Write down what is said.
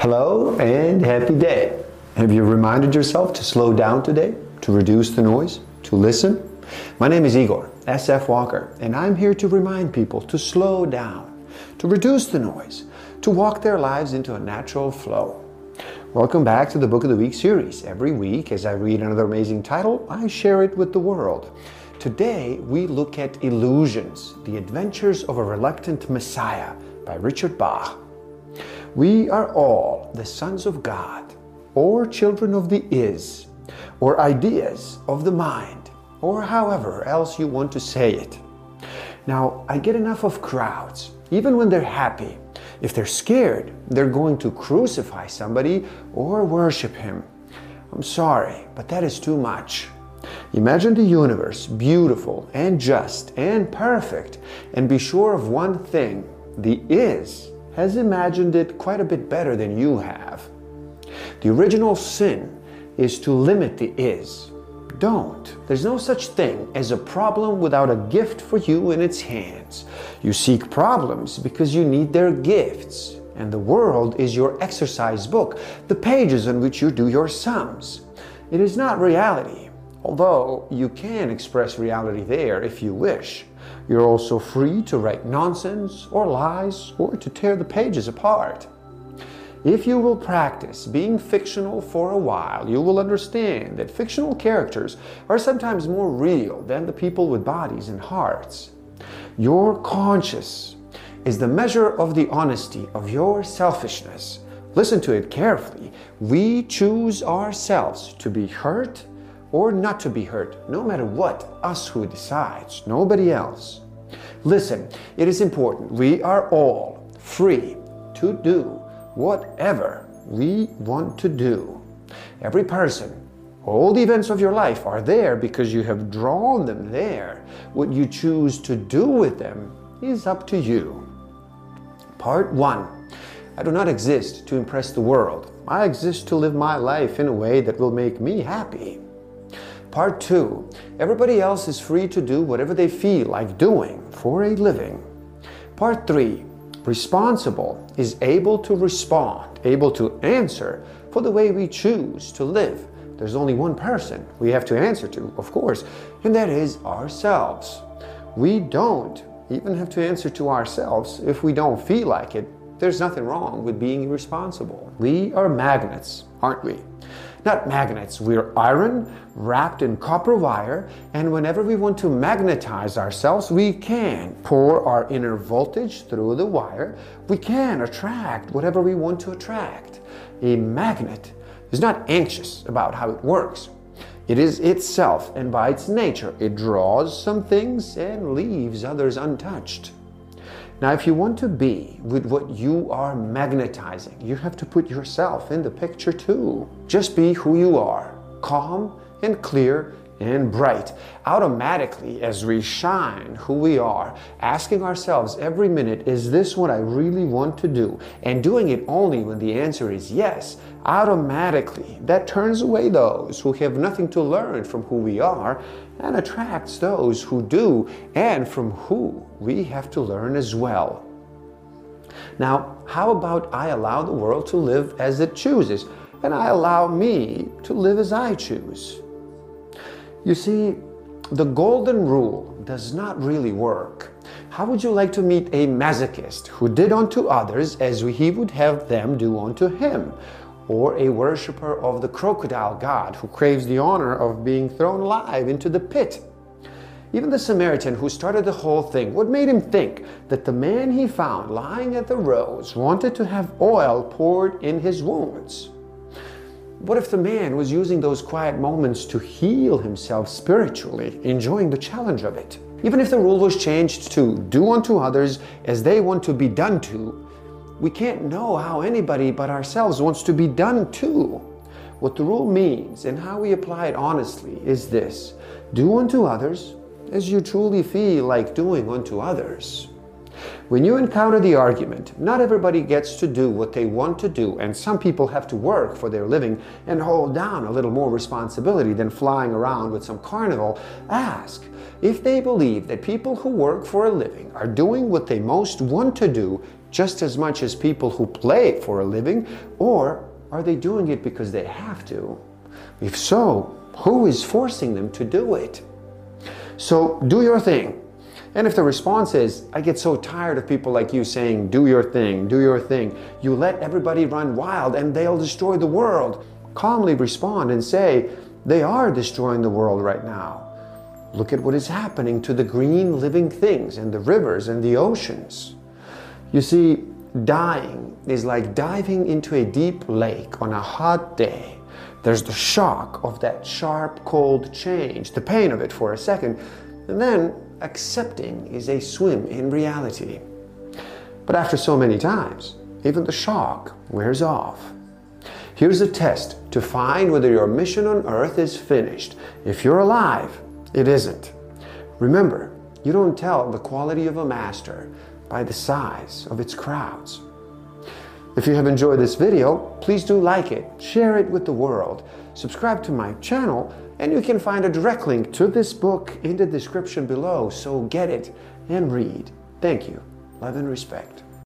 Hello and happy day. Have you reminded yourself to slow down today, to reduce the noise, to listen? My name is Igor, SF Walker, and I'm here to remind people to slow down, to reduce the noise, to walk their lives into a natural flow. Welcome back to the Book of the Week series. Every week, as I read another amazing title, I share it with the world. Today, we look at Illusions, the Adventures of a Reluctant Messiah by Richard Bach. We are all the sons of God, or children of the is, or ideas of the mind, or however else you want to say it. Now, I get enough of crowds, even when they're happy. If they're scared, they're going to crucify somebody or worship him. I'm sorry, but that is too much. Imagine the universe beautiful and just and perfect, and be sure of one thing the is has imagined it quite a bit better than you have. The original sin is to limit the is. Don't. There's no such thing as a problem without a gift for you in its hands. You seek problems because you need their gifts. And the world is your exercise book, the pages on which you do your sums. It is not reality, although you can express reality there if you wish. You're also free to write nonsense or lies or to tear the pages apart. If you will practice being fictional for a while, you will understand that fictional characters are sometimes more real than the people with bodies and hearts. Your conscience is the measure of the honesty of your selfishness. Listen to it carefully. We choose ourselves to be hurt or not to be hurt, no matter what, us who decides, nobody else. Listen, it is important. We are all free to do whatever we want to do. Every person, all the events of your life are there because you have drawn them there. What you choose to do with them is up to you. Part 1 I do not exist to impress the world. I exist to live my life in a way that will make me happy. Part two, everybody else is free to do whatever they feel like doing for a living. Part three, responsible is able to respond, able to answer for the way we choose to live. There's only one person we have to answer to, of course, and that is ourselves. We don't even have to answer to ourselves if we don't feel like it. There's nothing wrong with being irresponsible. We are magnets, aren't we? Not magnets, we're iron wrapped in copper wire, and whenever we want to magnetize ourselves, we can pour our inner voltage through the wire. We can attract whatever we want to attract. A magnet is not anxious about how it works. It is itself, and by its nature, it draws some things and leaves others untouched. Now, if you want to be with what you are magnetizing, you have to put yourself in the picture too. Just be who you are, calm and clear and bright. Automatically, as we shine who we are, asking ourselves every minute, is this what I really want to do? And doing it only when the answer is yes, automatically that turns away those who have nothing to learn from who we are and attracts those who do and from who we have to learn as well. Now, how about I allow the world to live as it chooses and I allow me to live as I choose? You see, the golden rule does not really work. How would you like to meet a masochist who did unto others as he would have them do unto him? Or a worshiper of the crocodile god who craves the honor of being thrown alive into the pit? Even the Samaritan who started the whole thing, what made him think that the man he found lying at the roads wanted to have oil poured in his wounds? What if the man was using those quiet moments to heal himself spiritually, enjoying the challenge of it? Even if the rule was changed to do unto others as they want to be done to, we can't know how anybody but ourselves wants to be done to. What the rule means and how we apply it honestly is this do unto others as you truly feel like doing unto others. When you encounter the argument, not everybody gets to do what they want to do, and some people have to work for their living and hold down a little more responsibility than flying around with some carnival, ask if they believe that people who work for a living are doing what they most want to do, just as much as people who play for a living, or are they doing it because they have to? If so, who is forcing them to do it? So do your thing. And if the response is, I get so tired of people like you saying, do your thing, do your thing, you let everybody run wild and they'll destroy the world. Calmly respond and say, they are destroying the world right now. Look at what is happening to the green living things and the rivers and the oceans. You see, dying is like diving into a deep lake on a hot day. There's the shock of that sharp, cold change, the pain of it for a second, and then accepting is a swim in reality. But after so many times, even the shock wears off. Here's a test to find whether your mission on earth is finished. If you're alive, it isn't. Remember, you don't tell the quality of a master by the size of its crowds. If you have enjoyed this video, please do like it, share it with the world, subscribe to my channel, and you can find a direct link to this book in the description below, so get it and read. Thank you. Love and respect.